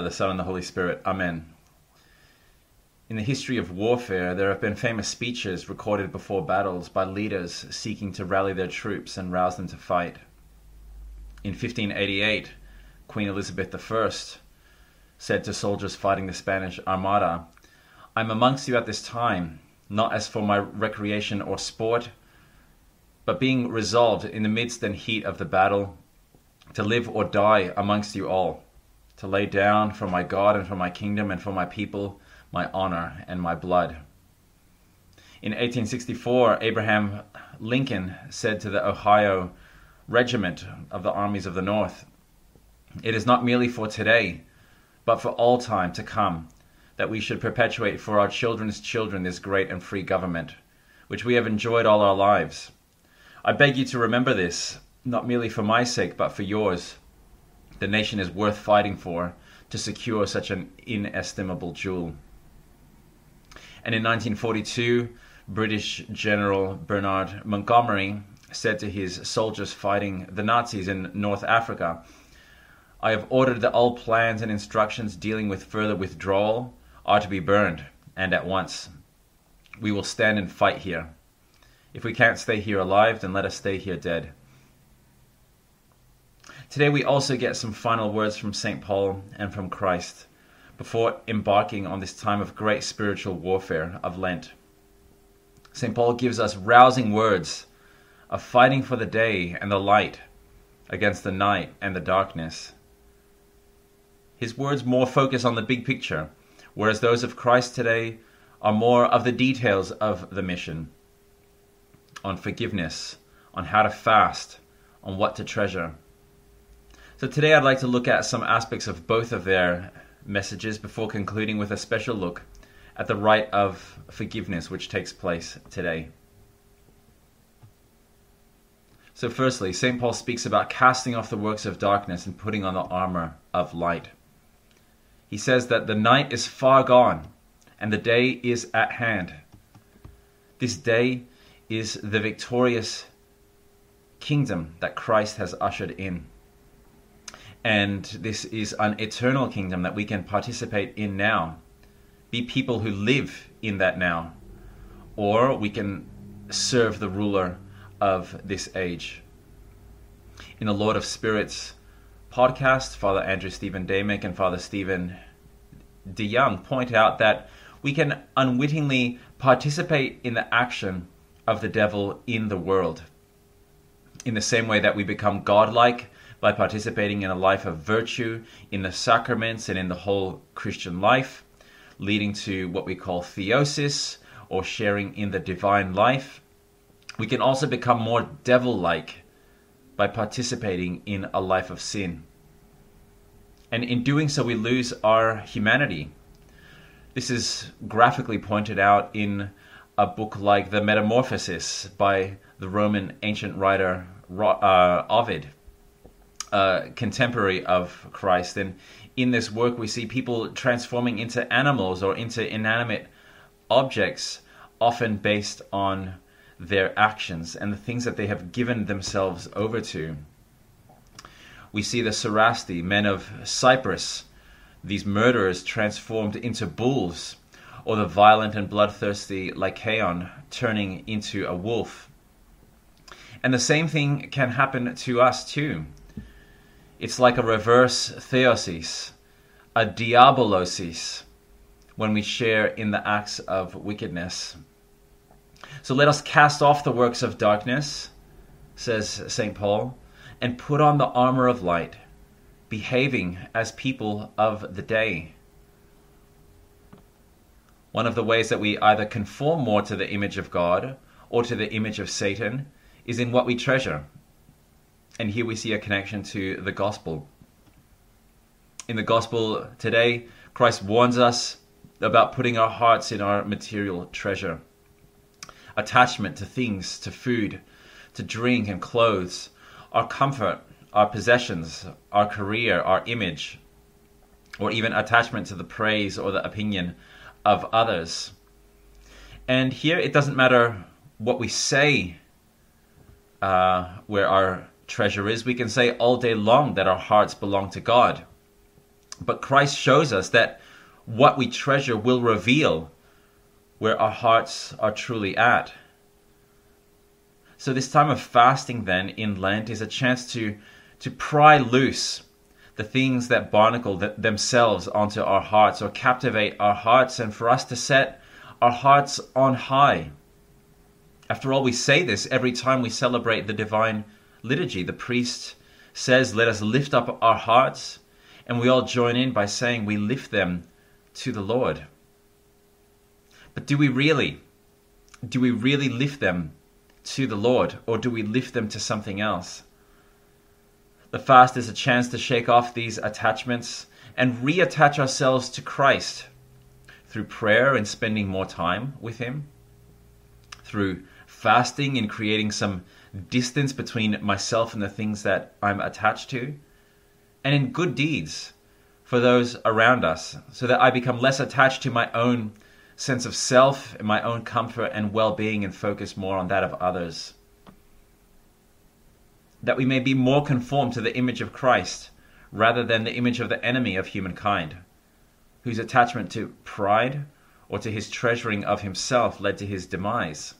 Father, the Son, and the Holy Spirit. Amen. In the history of warfare, there have been famous speeches recorded before battles by leaders seeking to rally their troops and rouse them to fight. In 1588, Queen Elizabeth I said to soldiers fighting the Spanish Armada, I am amongst you at this time, not as for my recreation or sport, but being resolved in the midst and heat of the battle to live or die amongst you all, to lay down for my God and for my kingdom and for my people my honor and my blood. In 1864, Abraham Lincoln said to the Ohio Regiment of the Armies of the North, It is not merely for today, but for all time to come, that we should perpetuate for our children's children this great and free government, which we have enjoyed all our lives. I beg you to remember this, not merely for my sake, but for yours. The nation is worth fighting for to secure such an inestimable jewel. And in 1942, British General Bernard Montgomery said to his soldiers fighting the Nazis in North Africa, I have ordered that all plans and instructions dealing with further withdrawal are to be burned, and at once. We will stand and fight here. If we can't stay here alive, then let us stay here dead. Today we also get some final words from St. Paul and from Christ before embarking on this time of great spiritual warfare of Lent. St. Paul gives us rousing words of fighting for the day and the light against the night and the darkness. His words more focus on the big picture, whereas those of Christ today are more of the details of the mission on forgiveness, on how to fast, on what to treasure. So today I'd like to look at some aspects of both of their messages before concluding with a special look at the rite of forgiveness which takes place today. So, firstly, St. Paul speaks about casting off the works of darkness and putting on the armor of light. He says that the night is far gone and the day is at hand. This day is the victorious kingdom that Christ has ushered in and this is an eternal kingdom that we can participate in now. Be people who live in that now, or we can serve the ruler of this age. In the Lord of Spirits podcast, Father Andrew Stephen Damick and Father Stephen DeYoung point out that we can unwittingly participate in the action of the devil in the world. In the same way that we become godlike by participating in a life of virtue in the sacraments and in the whole Christian life, leading to what we call theosis or sharing in the divine life. We can also become more devil like by participating in a life of sin. And in doing so, we lose our humanity. This is graphically pointed out in a book like The Metamorphosis by the Roman ancient writer uh, Ovid uh, contemporary of Christ. And in this work, we see people transforming into animals or into inanimate objects, often based on their actions and the things that they have given themselves over to. We see the Cerasti, men of Cyprus, these murderers transformed into bulls, or the violent and bloodthirsty Lycaon turning into a wolf. And the same thing can happen to us too. It's like a reverse theosis, a diabolosis, when we share in the acts of wickedness. So let us cast off the works of darkness, says St. Paul, and put on the armor of light, behaving as people of the day. One of the ways that we either conform more to the image of God or to the image of Satan is in what we treasure, and here we see a connection to the gospel. In the gospel today, Christ warns us about putting our hearts in our material treasure. Attachment to things, to food, to drink and clothes, our comfort, our possessions, our career, our image, or even attachment to the praise or the opinion of others. And here it doesn't matter what we say uh, where our treasure is, we can say all day long that our hearts belong to God. But Christ shows us that what we treasure will reveal where our hearts are truly at. So, this time of fasting, then, in Lent, is a chance to, to pry loose the things that barnacle th- themselves onto our hearts or captivate our hearts, and for us to set our hearts on high. After all, we say this every time we celebrate the divine liturgy. The priest says, Let us lift up our hearts, and we all join in by saying we lift them to the Lord. But do we really? Do we really lift them to the Lord, or do we lift them to something else? The fast is a chance to shake off these attachments and reattach ourselves to Christ through prayer and spending more time with Him, through fasting and creating some distance between myself and the things that I'm attached to, and in good deeds for those around us, so that I become less attached to my own sense of self and my own comfort and well being and focus more on that of others. That we may be more conformed to the image of Christ rather than the image of the enemy of humankind, whose attachment to pride or to his treasuring of himself led to his demise.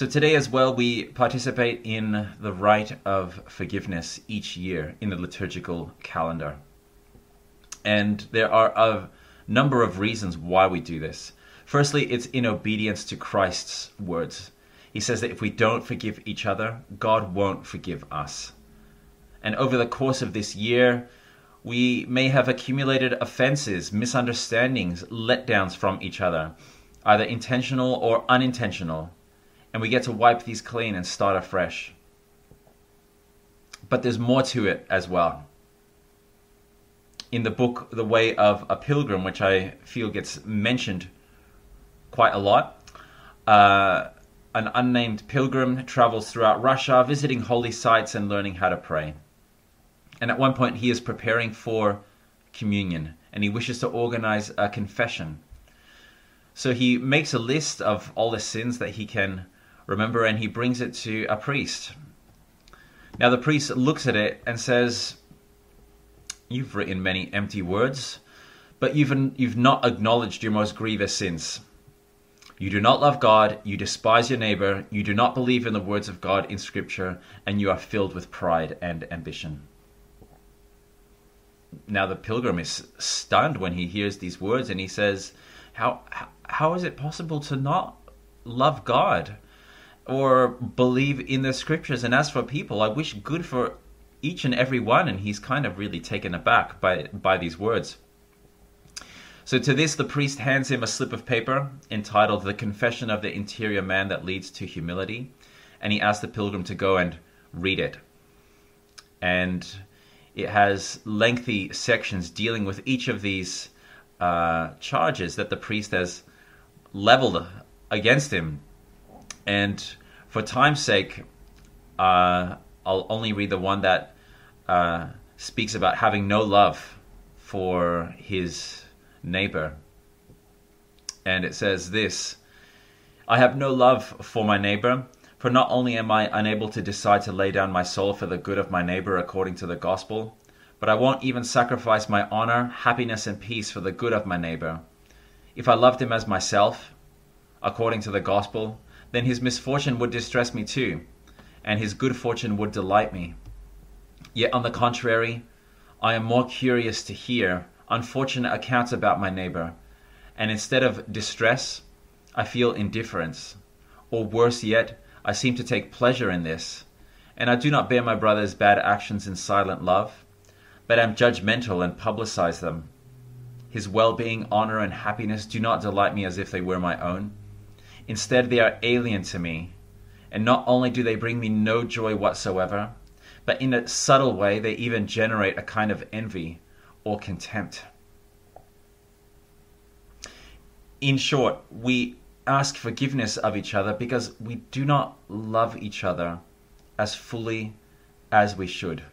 So today as well, we participate in the rite of forgiveness each year in the liturgical calendar. And there are a number of reasons why we do this. Firstly, it's in obedience to Christ's words. He says that if we don't forgive each other, God won't forgive us. And over the course of this year, we may have accumulated offenses, misunderstandings, letdowns from each other, either intentional or unintentional and we get to wipe these clean and start afresh. But there's more to it as well. In the book The Way of a Pilgrim, which I feel gets mentioned quite a lot, uh, an unnamed pilgrim travels throughout Russia, visiting holy sites and learning how to pray. And at one point, he is preparing for communion and he wishes to organize a confession. So he makes a list of all the sins that he can remember, and he brings it to a priest. Now the priest looks at it and says, You've written many empty words, but you've, you've not acknowledged your most grievous sins. You do not love God, you despise your neighbor, you do not believe in the words of God in Scripture, and you are filled with pride and ambition. Now the pilgrim is stunned when he hears these words and he says, How, how, is it possible to not love God? Or believe in the scriptures. And as for people, I wish good for each and every one. And he's kind of really taken aback by, by these words. So to this, the priest hands him a slip of paper entitled The Confession of the Interior Man That Leads to Humility. And he asks the pilgrim to go and read it. And it has lengthy sections dealing with each of these uh, charges that the priest has leveled against him and for time's sake, uh, I'll only read the one that uh, speaks about having no love for his neighbor. And it says this I have no love for my neighbor, for not only am I unable to decide to lay down my soul for the good of my neighbor according to the gospel, but I won't even sacrifice my honor, happiness, and peace for the good of my neighbor. If I loved him as myself, according to the gospel, then his misfortune would distress me too, and his good fortune would delight me. Yet, on the contrary, I am more curious to hear unfortunate accounts about my neighbor, and instead of distress, I feel indifference. Or worse yet, I seem to take pleasure in this, and I do not bear my brother's bad actions in silent love, but am judgmental and publicize them. His well being, honor, and happiness do not delight me as if they were my own Instead, they are alien to me. And not only do they bring me no joy whatsoever, but in a subtle way, they even generate a kind of envy or contempt. In short, we ask forgiveness of each other because we do not love each other as fully as we should.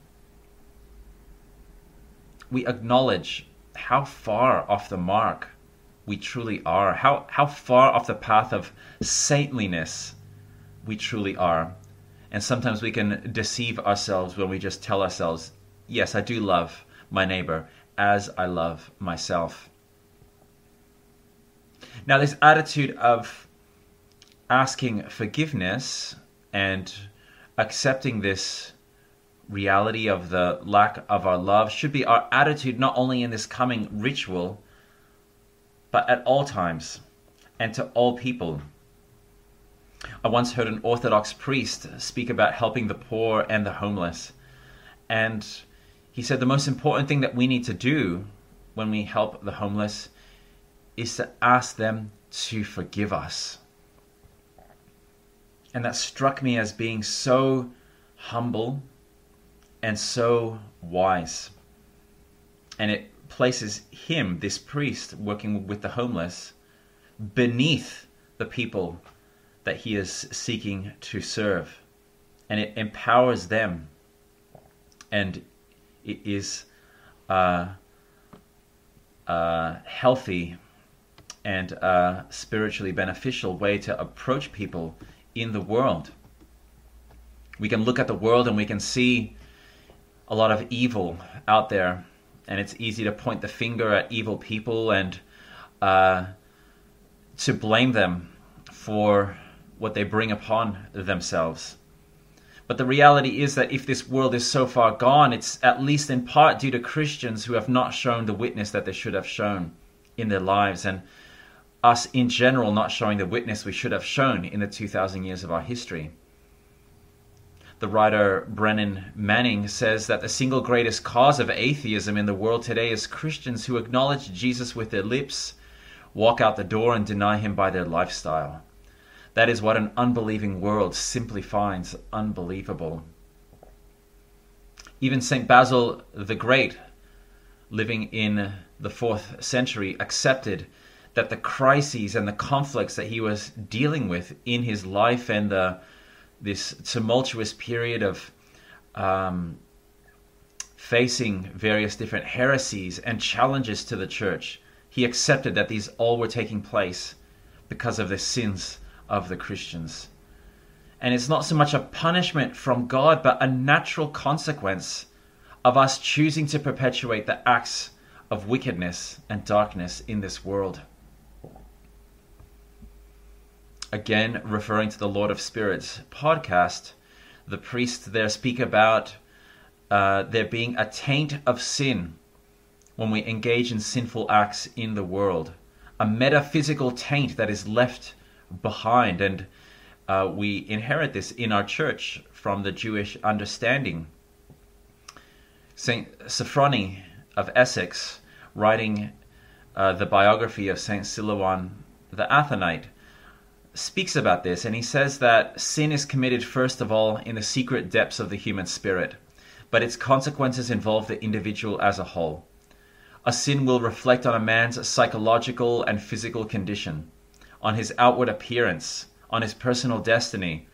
We acknowledge how far off the mark we truly are, how, how far off the path of saintliness we truly are, And sometimes we can deceive ourselves when we just tell ourselves, yes, I do love my neighbor as I love myself. Now, this attitude of asking forgiveness and accepting this reality of the lack of our love should be our attitude not only in this coming ritual, but at all times and to all people. I once heard an Orthodox priest speak about helping the poor and the homeless. And he said the most important thing that we need to do when we help the homeless is to ask them to forgive us. And that struck me as being so humble and so wise. And it places him, this priest working with the homeless, beneath the people that he is seeking to serve. And it empowers them. And it is a, a healthy and a spiritually beneficial way to approach people in the world. We can look at the world and we can see a lot of evil out there, and it's easy to point the finger at evil people and uh, to blame them for what they bring upon themselves. But the reality is that if this world is so far gone, it's at least in part due to Christians who have not shown the witness that they should have shown in their lives, and us in general not showing the witness we should have shown in the 2,000 years of our history. The writer Brennan Manning says that the single greatest cause of atheism in the world today is Christians who acknowledge Jesus with their lips, walk out the door, and deny him by their lifestyle. That is what an unbelieving world simply finds unbelievable. Even St. Basil the Great, living in the fourth century, accepted that the crises and the conflicts that he was dealing with in his life and the this tumultuous period of um, facing various different heresies and challenges to the church, he accepted that these all were taking place because of the sins of the Christians. And it's not so much a punishment from God, but a natural consequence of us choosing to perpetuate the acts of wickedness and darkness in this world again referring to the Lord of Spirits podcast, the priests there speak about uh, there being a taint of sin when we engage in sinful acts in the world, a metaphysical taint that is left behind, and uh, we inherit this in our church from the Jewish understanding. Saint Sophrony of Essex, writing uh, the biography of Saint Silouan the Athonite, speaks about this, and he says that sin is committed first of all in the secret depths of the human spirit, but its consequences involve the individual as a whole. A sin will reflect on a man's psychological and physical condition, on his outward appearance, on his personal destiny.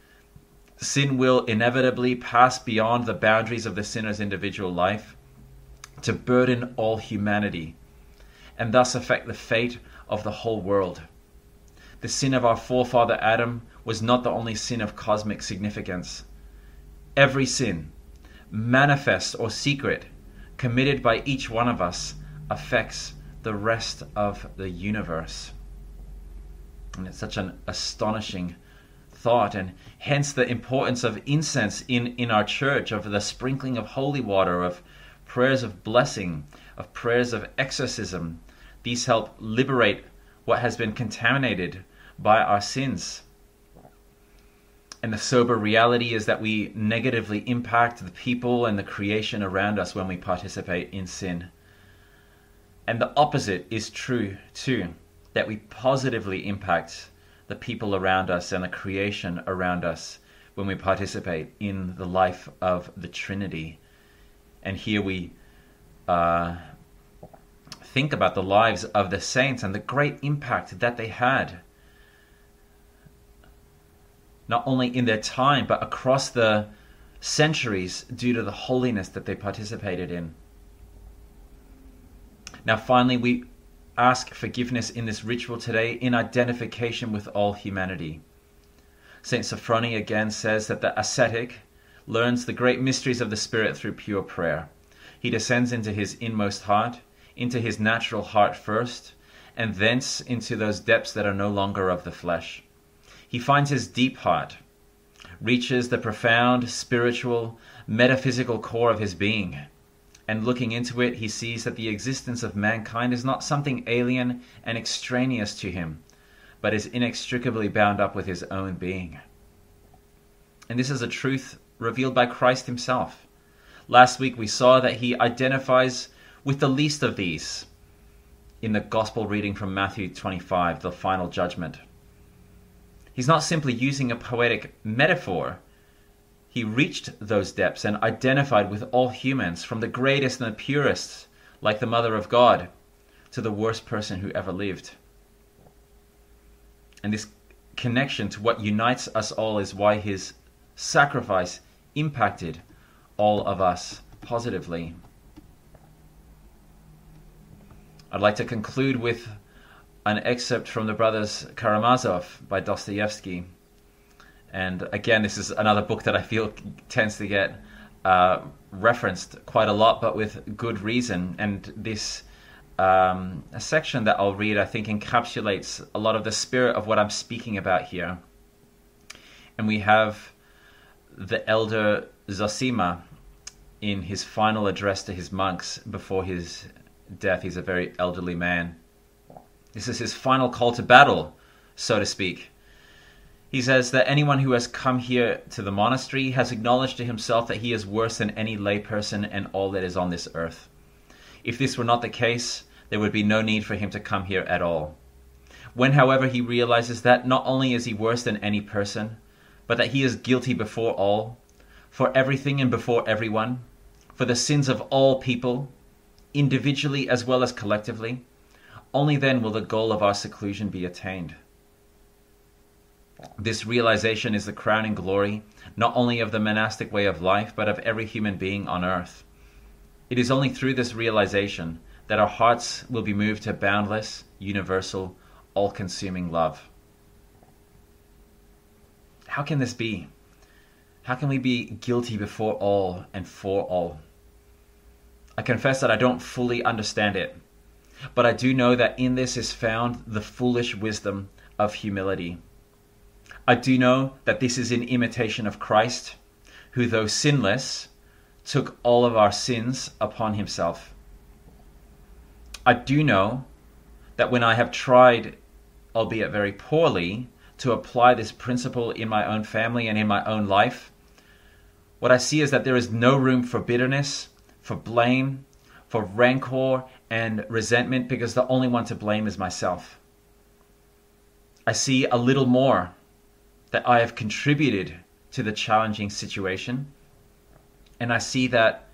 Sin will inevitably pass beyond the boundaries of the sinner's individual life to burden all humanity, and thus affect the fate of the whole world the sin of our forefather Adam was not the only sin of cosmic significance. Every sin, manifest or secret, committed by each one of us affects the rest of the universe. And it's such an astonishing thought, and hence the importance of incense in, in our church, of the sprinkling of holy water, of prayers of blessing, of prayers of exorcism. These help liberate what has been contaminated by our sins. And the sober reality is that we negatively impact the people and the creation around us when we participate in sin. And the opposite is true too, that we positively impact the people around us and the creation around us when we participate in the life of the Trinity. And here we uh, think about the lives of the saints and the great impact that they had not only in their time, but across the centuries due to the holiness that they participated in. Now, finally, we ask forgiveness in this ritual today in identification with all humanity. St. Sophrony again says that the ascetic learns the great mysteries of the Spirit through pure prayer. He descends into his inmost heart, into his natural heart first, and thence into those depths that are no longer of the flesh. He finds his deep heart, reaches the profound spiritual, metaphysical core of his being. And looking into it, he sees that the existence of mankind is not something alien and extraneous to him, but is inextricably bound up with his own being. And this is a truth revealed by Christ himself. Last week we saw that he identifies with the least of these in the gospel reading from Matthew 25, the final judgment. He's not simply using a poetic metaphor. He reached those depths and identified with all humans, from the greatest and the purest, like the Mother of God, to the worst person who ever lived. And this connection to what unites us all is why his sacrifice impacted all of us positively. I'd like to conclude with an excerpt from the Brothers Karamazov by Dostoevsky. And again, this is another book that I feel tends to get uh, referenced quite a lot, but with good reason. And this um, section that I'll read, I think, encapsulates a lot of the spirit of what I'm speaking about here. And we have the elder Zosima in his final address to his monks before his death. He's a very elderly man. This is his final call to battle, so to speak. He says that anyone who has come here to the monastery has acknowledged to himself that he is worse than any layperson and all that is on this earth. If this were not the case, there would be no need for him to come here at all. When, however, he realizes that not only is he worse than any person, but that he is guilty before all, for everything and before everyone, for the sins of all people, individually as well as collectively, only then will the goal of our seclusion be attained. This realization is the crowning glory not only of the monastic way of life, but of every human being on earth. It is only through this realization that our hearts will be moved to boundless, universal, all consuming love. How can this be? How can we be guilty before all and for all? I confess that I don't fully understand it, but I do know that in this is found the foolish wisdom of humility. I do know that this is in imitation of Christ, who, though sinless, took all of our sins upon himself. I do know that when I have tried, albeit very poorly, to apply this principle in my own family and in my own life, what I see is that there is no room for bitterness, for blame, for rancor and resentment because the only one to blame is myself. I see a little more that I have contributed to the challenging situation, and I see that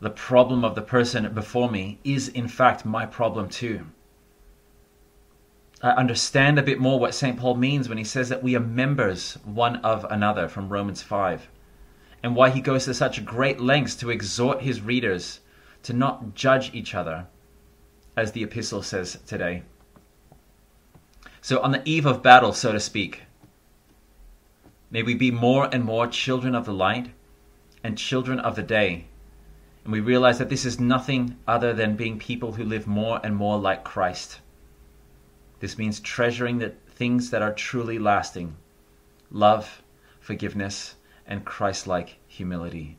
the problem of the person before me is in fact my problem too. I understand a bit more what St. Paul means when he says that we are members one of another from Romans 5, and why he goes to such great lengths to exhort his readers to not judge each other, as the epistle says today. So, on the eve of battle, so to speak, may we be more and more children of the light and children of the day. And we realize that this is nothing other than being people who live more and more like Christ. This means treasuring the things that are truly lasting love, forgiveness, and Christ like humility.